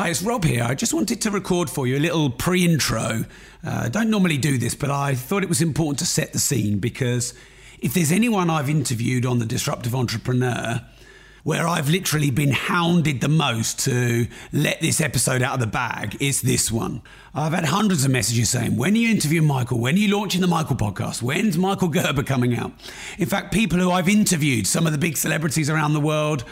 Hi, it's Rob here. I just wanted to record for you a little pre intro. Uh, I don't normally do this, but I thought it was important to set the scene because if there's anyone I've interviewed on The Disruptive Entrepreneur, where I've literally been hounded the most to let this episode out of the bag, it's this one. I've had hundreds of messages saying, When are you interviewing Michael? When are you launching the Michael podcast? When's Michael Gerber coming out? In fact, people who I've interviewed, some of the big celebrities around the world,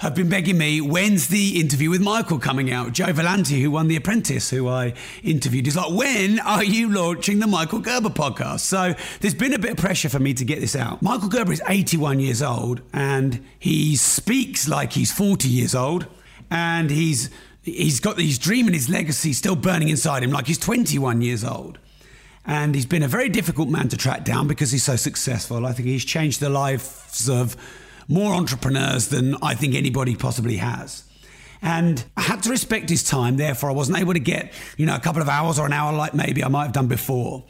have been begging me, when's the interview with Michael coming out? Joe Valente, who won The Apprentice, who I interviewed, is like, when are you launching the Michael Gerber podcast? So there's been a bit of pressure for me to get this out. Michael Gerber is 81 years old and he speaks like he's 40 years old and he's he's got his dream and his legacy still burning inside him like he's 21 years old. And he's been a very difficult man to track down because he's so successful. I think he's changed the lives of more entrepreneurs than I think anybody possibly has. And I had to respect his time, therefore, I wasn't able to get, you know, a couple of hours or an hour like maybe I might have done before.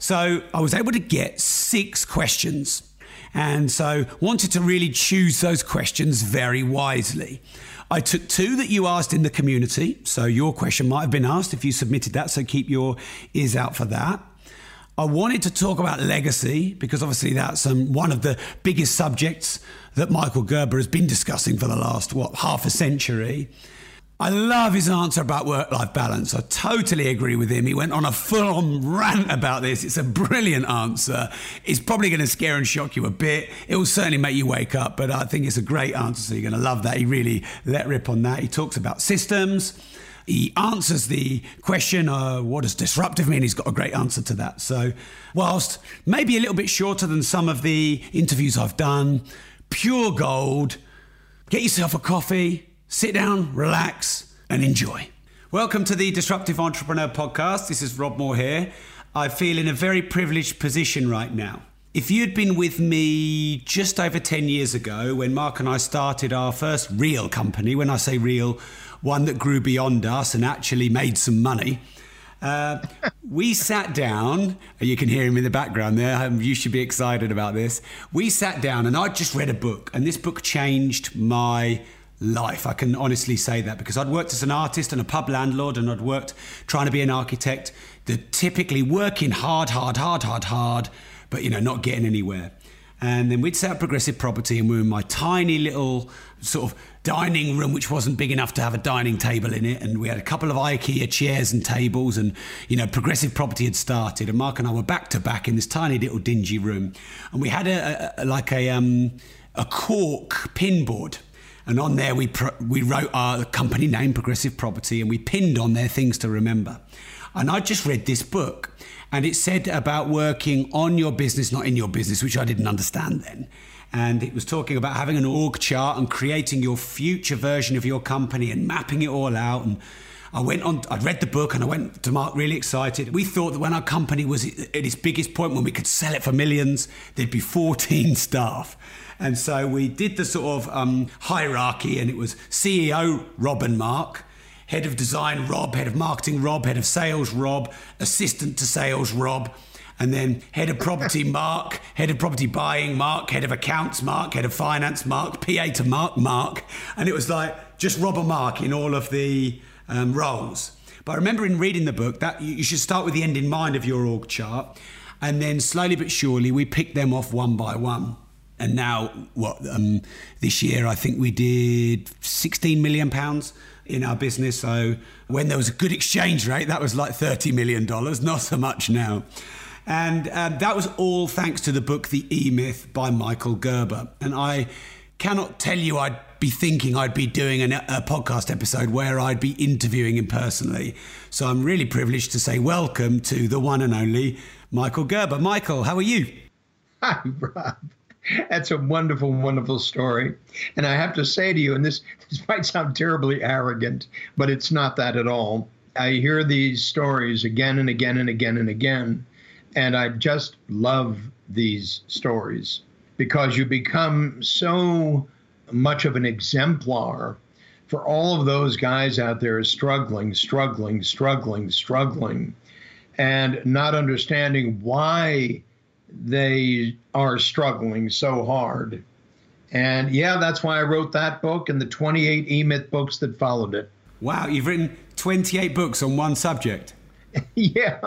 So I was able to get six questions. And so wanted to really choose those questions very wisely. I took two that you asked in the community. So your question might have been asked if you submitted that. So keep your ears out for that. I wanted to talk about legacy because obviously that's um, one of the biggest subjects that Michael Gerber has been discussing for the last, what, half a century. I love his answer about work life balance. I totally agree with him. He went on a full on rant about this. It's a brilliant answer. It's probably going to scare and shock you a bit. It will certainly make you wake up, but I think it's a great answer. So you're going to love that. He really let rip on that. He talks about systems he answers the question, uh, what does disruptive mean? He's got a great answer to that. So, whilst maybe a little bit shorter than some of the interviews I've done, pure gold, get yourself a coffee, sit down, relax, and enjoy. Welcome to the Disruptive Entrepreneur Podcast. This is Rob Moore here. I feel in a very privileged position right now. If you'd been with me just over 10 years ago when Mark and I started our first real company, when I say real, one that grew beyond us and actually made some money. Uh, we sat down, you can hear him in the background there. Um, you should be excited about this. We sat down, and I just read a book, and this book changed my life. I can honestly say that because I'd worked as an artist and a pub landlord, and I'd worked trying to be an architect, that typically working hard, hard, hard, hard, hard, but you know, not getting anywhere. And then we'd set up progressive property, and we were in my tiny little sort of dining room, which wasn't big enough to have a dining table in it. And we had a couple of IKEA chairs and tables, and you know, progressive property had started. And Mark and I were back to back in this tiny little dingy room, and we had a, a like a um, a cork pinboard. And on there, we, pro- we wrote our company name, Progressive Property, and we pinned on there things to remember. And I just read this book, and it said about working on your business, not in your business, which I didn't understand then and it was talking about having an org chart and creating your future version of your company and mapping it all out and I went on, I read the book and I went to Mark really excited. We thought that when our company was at its biggest point, when we could sell it for millions, there'd be 14 staff. And so we did the sort of um, hierarchy, and it was CEO Robin Mark, head of design Rob, head of marketing Rob, head of sales Rob, assistant to sales Rob, and then head of property Mark, head of property buying Mark, head of accounts Mark, head of finance Mark, PA to Mark Mark, and it was like just Rob and Mark in all of the um, roles. But I remember in reading the book that you should start with the end in mind of your org chart, and then slowly but surely we picked them off one by one. And now, what um, this year I think we did 16 million pounds in our business. So when there was a good exchange rate, that was like 30 million dollars. Not so much now. And uh, that was all thanks to the book The E Myth by Michael Gerber. And I cannot tell you I'd be thinking I'd be doing an, a podcast episode where I'd be interviewing him personally. So I'm really privileged to say welcome to the one and only Michael Gerber. Michael, how are you? Hi, Rob. That's a wonderful, wonderful story. And I have to say to you, and this, this might sound terribly arrogant, but it's not that at all. I hear these stories again and again and again and again And I just love these stories because you become so much of an exemplar for all of those guys out there struggling, struggling, struggling, struggling, and not understanding why they are struggling so hard. And yeah, that's why I wrote that book and the 28 E Myth books that followed it. Wow, you've written 28 books on one subject. yeah.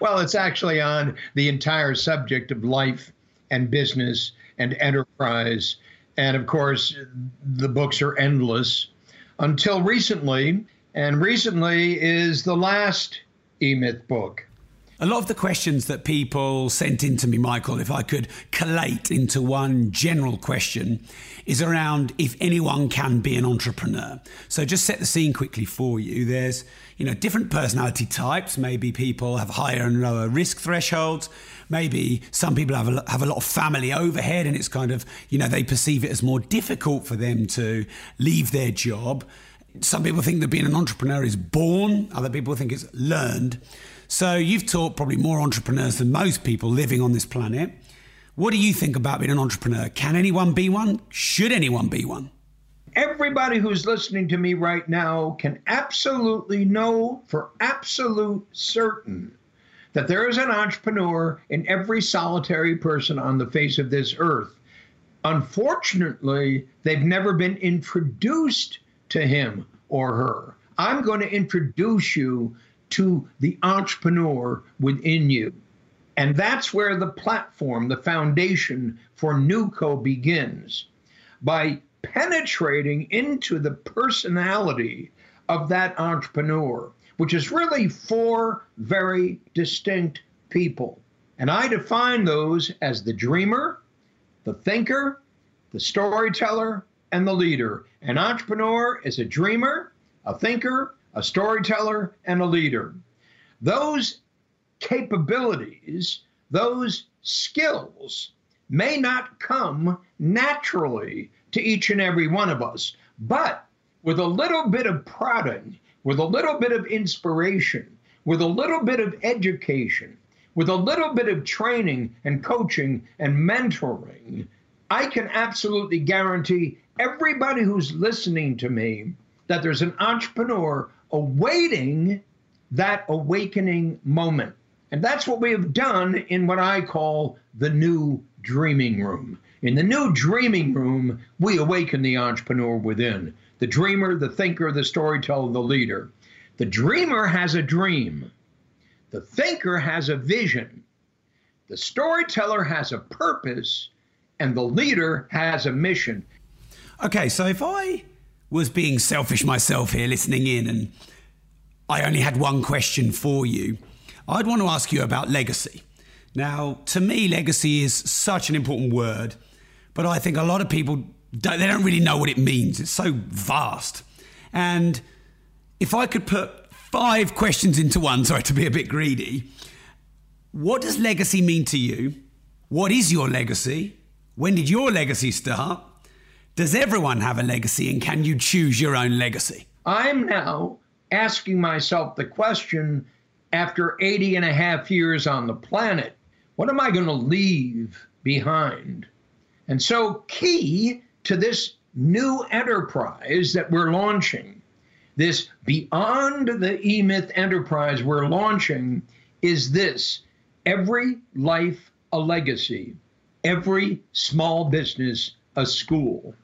Well, it's actually on the entire subject of life and business and enterprise. And of course, the books are endless until recently. And recently is the last E Myth book. A lot of the questions that people sent in to me, Michael, if I could collate into one general question, is around if anyone can be an entrepreneur. So just set the scene quickly for you. There's, you know, different personality types. Maybe people have higher and lower risk thresholds. Maybe some people have a, have a lot of family overhead and it's kind of, you know, they perceive it as more difficult for them to leave their job. Some people think that being an entrepreneur is born, other people think it's learned. So you've taught probably more entrepreneurs than most people living on this planet. What do you think about being an entrepreneur? Can anyone be one? Should anyone be one? Everybody who's listening to me right now can absolutely know for absolute certain that there is an entrepreneur in every solitary person on the face of this earth. Unfortunately, they've never been introduced to him or her. I'm going to introduce you to the entrepreneur within you. And that's where the platform, the foundation for NewCo begins by penetrating into the personality of that entrepreneur, which is really four very distinct people. And I define those as the dreamer, the thinker, the storyteller, and the leader. An entrepreneur is a dreamer, a thinker, a storyteller, and a leader. Those capabilities, those skills may not come naturally to each and every one of us, but with a little bit of prodding, with a little bit of inspiration, with a little bit of education, with a little bit of training and coaching and mentoring, I can absolutely guarantee everybody who's listening to me that there's an entrepreneur awaiting that awakening moment. And that's what we have done in what I call the new dreaming room. In the new dreaming room, we awaken the entrepreneur within the dreamer, the thinker, the storyteller, the leader. The dreamer has a dream, the thinker has a vision, the storyteller has a purpose, and the leader has a mission. Okay, so if I was being selfish myself here, listening in, and I only had one question for you, I'd want to ask you about legacy. Now, to me, legacy is such an important word, but I think a lot of people don't, they don't really know what it means. It's so vast. And if I could put five questions into one, sorry to be a bit greedy, what does legacy mean to you? What is your legacy? When did your legacy start? Does everyone have a legacy and can you choose your own legacy? I'm now asking myself the question after 80 and a half years on the planet, what am I going to leave behind? And so, key to this new enterprise that we're launching, this beyond the E Myth enterprise we're launching, is this every life a legacy, every small business a school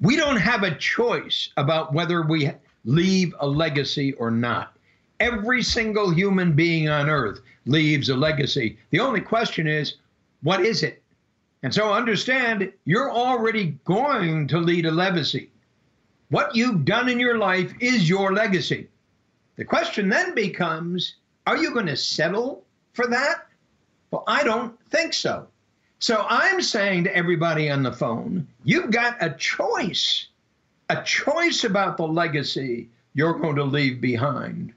we don't have a choice about whether we leave a legacy or not. Every single human being on earth leaves a legacy. The only question is, what is it? And so understand you're already going to lead a legacy. What you've done in your life is your legacy. The question then becomes are you going to settle for that? Well, I don't think so. So I'm saying to everybody on the phone, you've got a choice, a choice about the legacy you're going to leave behind.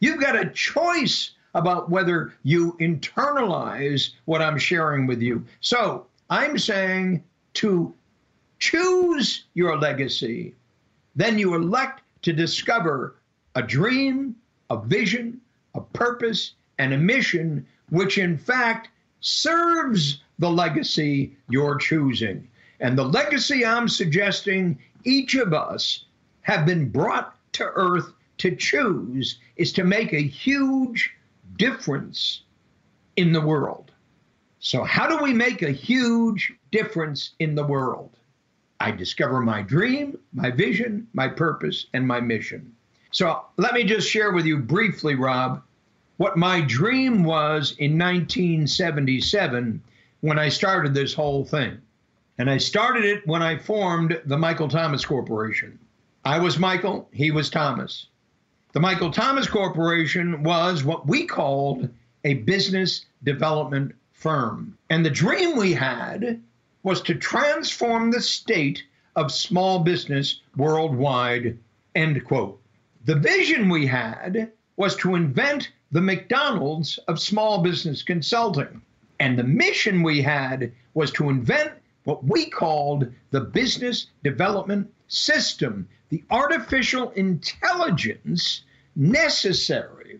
You've got a choice about whether you internalize what I'm sharing with you. So I'm saying to choose your legacy, then you elect to discover a dream, a vision, a purpose, and a mission which in fact serves the legacy you're choosing. And the legacy I'm suggesting each of us have been brought to earth to choose is to make a huge difference in the world. So, how do we make a huge difference in the world? I discover my dream, my vision, my purpose, and my mission. So, let me just share with you briefly, Rob, what my dream was in 1977 when I started this whole thing. And I started it when I formed the Michael Thomas Corporation. I was Michael, he was Thomas. The Michael Thomas Corporation was what we called a business development firm. And the dream we had was to transform the state of small business worldwide. End quote. The vision we had was to invent the McDonald's of small business consulting. And the mission we had was to invent what we called the business development system, the artificial intelligence necessary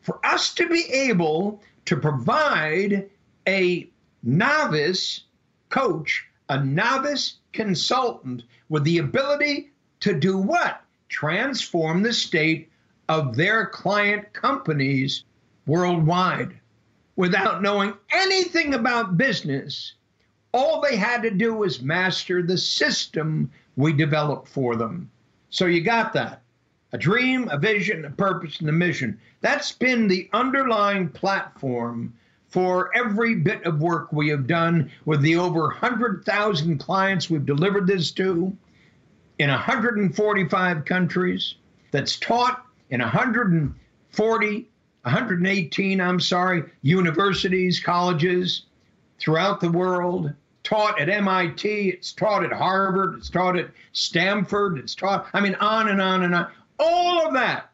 for us to be able to provide a novice coach, a novice consultant with the ability to do what? Transform the state of their client companies worldwide without knowing anything about business. All they had to do was master the system we developed for them. So you got that. A dream, a vision, a purpose, and a mission. That's been the underlying platform for every bit of work we have done with the over 100,000 clients we've delivered this to in 145 countries, that's taught in 140, 118, I'm sorry, universities, colleges throughout the world, taught at MIT, it's taught at Harvard, it's taught at Stanford, it's taught, I mean, on and on and on. All of that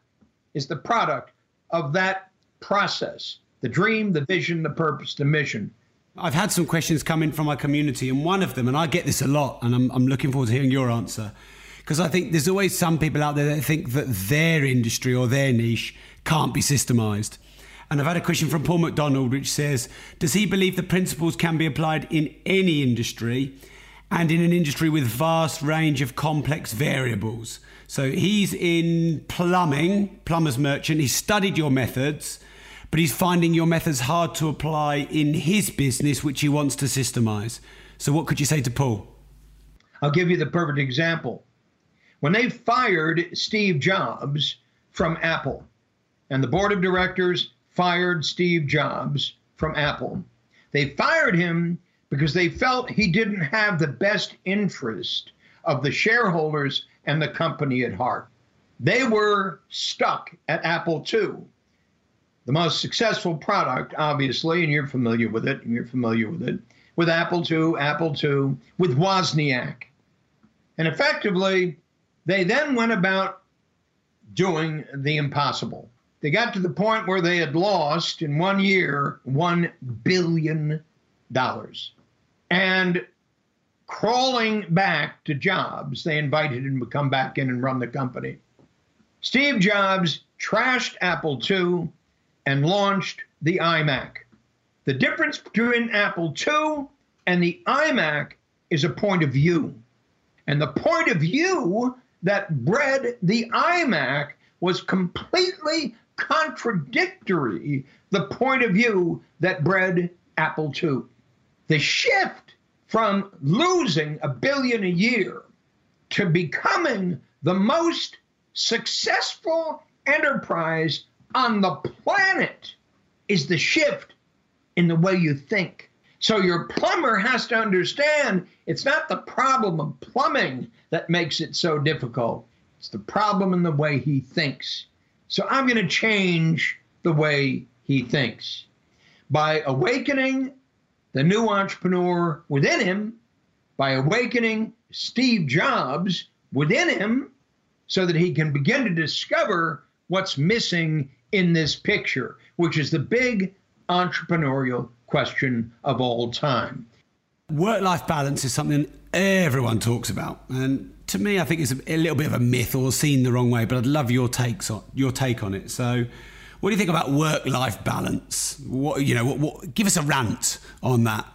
is the product of that process the dream, the vision, the purpose, the mission. I've had some questions come in from my community, and one of them, and I get this a lot, and I'm, I'm looking forward to hearing your answer, because I think there's always some people out there that think that their industry or their niche can't be systemized. And I've had a question from Paul McDonald, which says Does he believe the principles can be applied in any industry and in an industry with vast range of complex variables? So he's in plumbing, plumber's merchant. He studied your methods but he's finding your methods hard to apply in his business, which he wants to systemize. So, what could you say to Paul? I'll give you the perfect example. When they fired Steve Jobs from Apple, and the board of directors fired Steve Jobs from Apple, they fired him because they felt he didn't have the best interest of the shareholders and the company at heart. They were stuck at Apple II, the most successful product, obviously, and you're familiar with it, and you're familiar with it, with Apple II, Apple II, with Wozniak. And effectively, they then went about doing the impossible. They got to the point where they had lost in one year $1 billion. And crawling back to Jobs, they invited him to come back in and run the company. Steve Jobs trashed Apple II and launched the iMac. The difference between Apple II and the iMac is a point of view. And the point of view that bred the iMac was completely contradictory the point of view that bred Apple II. The shift from losing a billion a year to becoming the most successful enterprise on the planet is the shift in the way you think. So your plumber has to understand it's not the problem of plumbing that makes it so difficult. It's the problem in the way he thinks. So I'm going to change the way he thinks by awakening the new entrepreneur within him, by awakening Steve Jobs within him, so that he can begin to discover what's missing in this picture, which is the big entrepreneurial question of all time. Work life balance is something everyone talks about. And to me, I think it's a, little bit of a myth or seen the wrong way, but I'd love your takes on your take on it. So What do you think about work-life balance? What you know? What, what, give us a rant on that.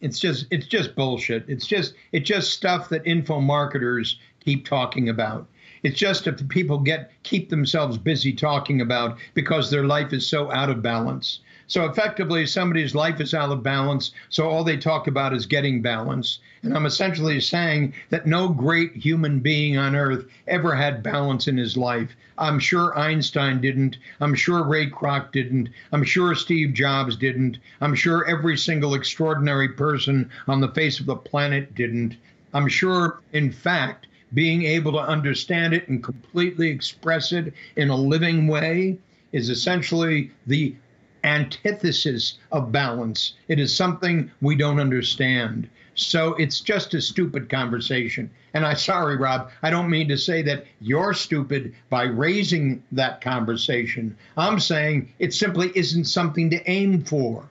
It's just it's just bullshit. It's just it's just stuff that info marketers keep talking about. It's just if people get keep themselves busy talking about because their life is so out of balance. So effectively, somebody's life is out of balance. So all they talk about is getting balance. And I'm essentially saying that no great human being on earth ever had balance in his life. I'm sure Einstein didn't. I'm sure Ray Kroc didn't. I'm sure Steve Jobs didn't. I'm sure every single extraordinary person on the face of the planet didn't. I'm sure, in fact, being able to understand it and completely express it in a living way is essentially the antithesis of balance. It is something we don't understand. So it's just a stupid conversation. And I'm sorry, Rob, I don't mean to say that you're stupid by raising that conversation. I'm saying it simply isn't something to aim for.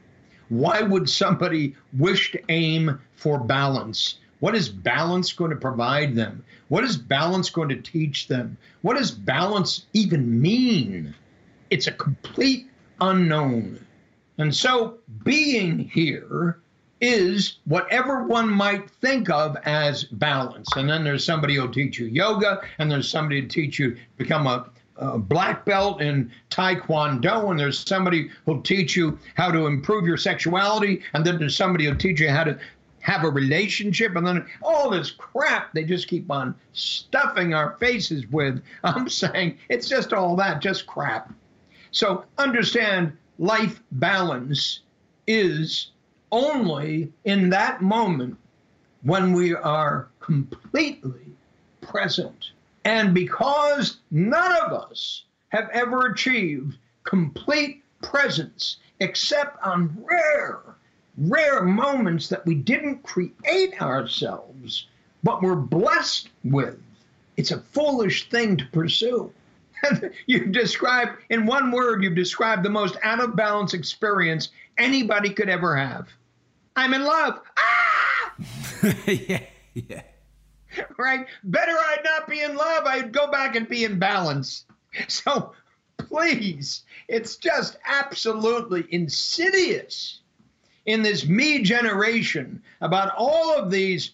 Why would somebody wish to aim for balance? What is balance going to provide them? What is balance going to teach them? What does balance even mean? It's a complete unknown. And so being here is whatever one might think of as balance. And then there's somebody who'll teach you yoga, and there's somebody to teach you become a, a black belt in Taekwondo, and there's somebody who'll teach you how to improve your sexuality, and then there's somebody who'll teach you how to have a relationship, and then all this crap they just keep on stuffing our faces with. I'm saying it's just all that, just crap. So understand life balance is only in that moment when we are completely present. And because none of us have ever achieved complete presence except on rare, rare moments that we didn't create ourselves, but were blessed with, it's a foolish thing to pursue. you've described, in one word, you've described the most out of balance experience anybody could ever have. I'm in love. Ah! yeah, yeah. Right? Better I'd not be in love. I'd go back and be in balance. So please, it's just absolutely insidious in this me generation about all of these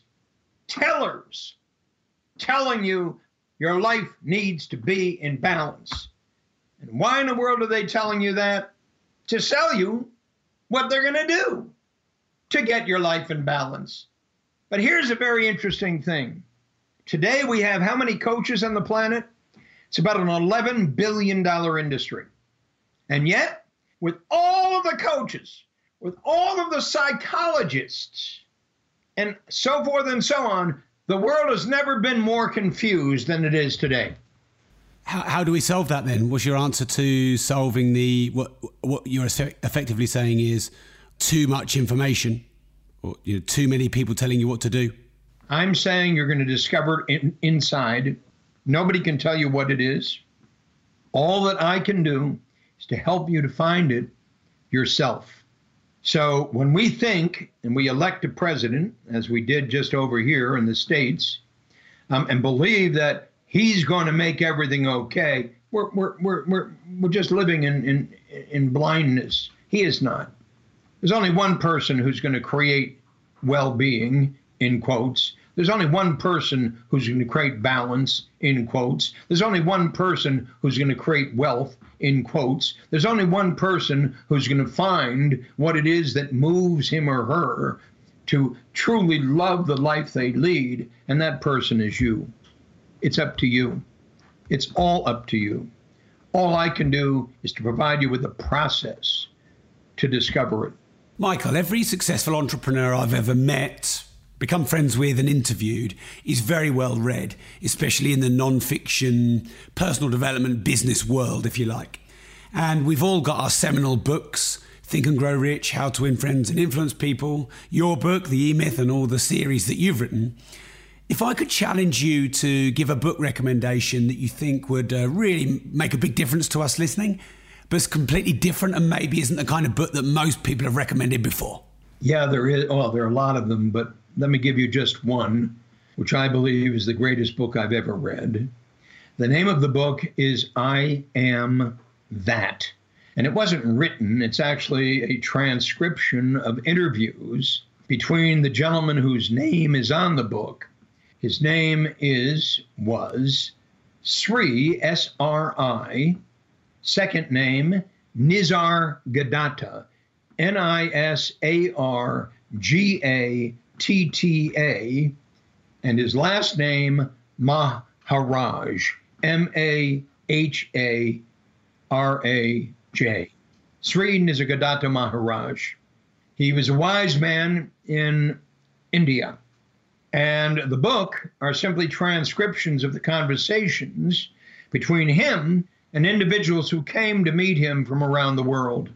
tellers telling you your life needs to be in balance. And why in the world are they telling you that? To sell you what they're going to do to get your life in balance. But here's a very interesting thing. Today we have how many coaches on the planet? It's about an $11 billion industry. And yet, with all of the coaches, with all of the psychologists, and so forth and so on, the world has never been more confused than it is today. How, how do we solve that then? What's your answer to solving the what what you're effectively saying is too much information or you know, too many people telling you what to do? I'm saying you're going to discover it in, inside. Nobody can tell you what it is. All that I can do is to help you to find it yourself. So when we think and we elect a president, as we did just over here in the States, um, and believe that he's going to make everything okay, we're, we're, we're, we're, we're just living in, in, in blindness. He is not. There's only one person who's going to create well being, in quotes. There's only one person who's going to create balance, in quotes. There's only one person who's going to create wealth, in quotes. There's only one person who's going to find what it is that moves him or her to truly love the life they lead, and that person is you. It's up to you. It's all up to you. All I can do is to provide you with a process to discover it. Michael, every successful entrepreneur I've ever met, become friends with, and interviewed is very well read, especially in the non fiction, personal development, business world, if you like. And we've all got our seminal books Think and Grow Rich, How to Win Friends and Influence People, your book, The E Myth, and all the series that you've written. If I could challenge you to give a book recommendation that you think would uh, really make a big difference to us listening, but it's completely different and maybe isn't the kind of book that most people have recommended before. Yeah, there is. Well, there are a lot of them, but let me give you just one, which I believe is the greatest book I've ever read. The name of the book is I Am That And it wasn't written, it's actually a transcription of interviews between the gentleman whose name is on the book. His name is, was Sri, S R I, second name Nizar Gadatta, N I S A R G A T T A, and his last name Maharaj, M A H A R A J. Sri Nisargadatta Maharaj. He was a wise man in India. And the book are simply transcriptions of the conversations between him and individuals who came to meet him from around the world.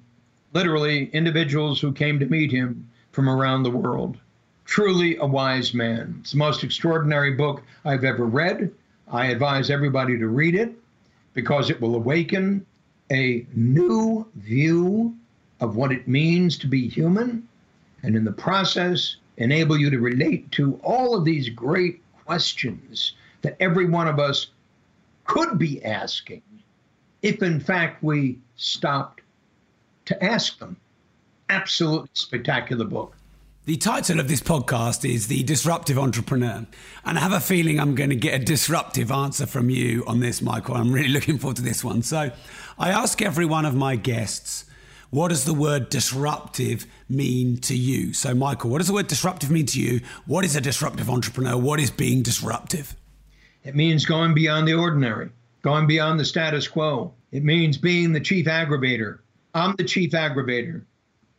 Literally, individuals who came to meet him from around the world. Truly a wise man. It's the most extraordinary book I've ever read. I advise everybody to read it because it will awaken a new view of what it means to be human, and in the process, enable you to relate to all of these great questions that every one of us could be asking if, in fact, we stopped to ask them. Absolutely spectacular book. The title of this podcast is The Disruptive Entrepreneur. And I have a feeling I'm going to get a disruptive answer from you on this, Michael. I'm really looking forward to this one. So I ask every one of my guests, what does the word disruptive mean to you? So, Michael, what does the word disruptive mean to you? What is a disruptive entrepreneur? What is being disruptive? It means going beyond the ordinary, going beyond the status quo. It means being the chief aggravator. I'm the chief aggravator.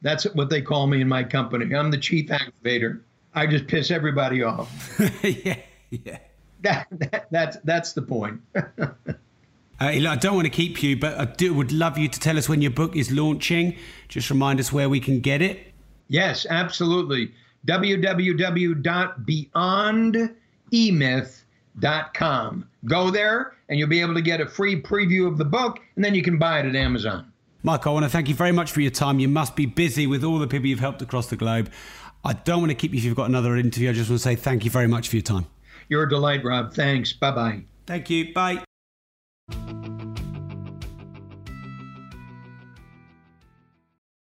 That's what they call me in my company. I'm the chief aggravator. I just piss everybody off. yeah, yeah. That, that, that's that's the point. uh, I don't want to keep you, but I do would love you to tell us when your book is launching. Just remind us where we can get it. Yes, absolutely. www.beyondemyth.com. Go there, and you'll be able to get a free preview of the book, and then you can buy it at Amazon. Michael, I want to thank you very much for your time. You must be busy with all the people you've helped across the globe. I don't want to keep you if you've got another interview. I just want to say thank you very much for your time. You're a delight, Rob. Thanks. Bye bye. Thank you. Bye.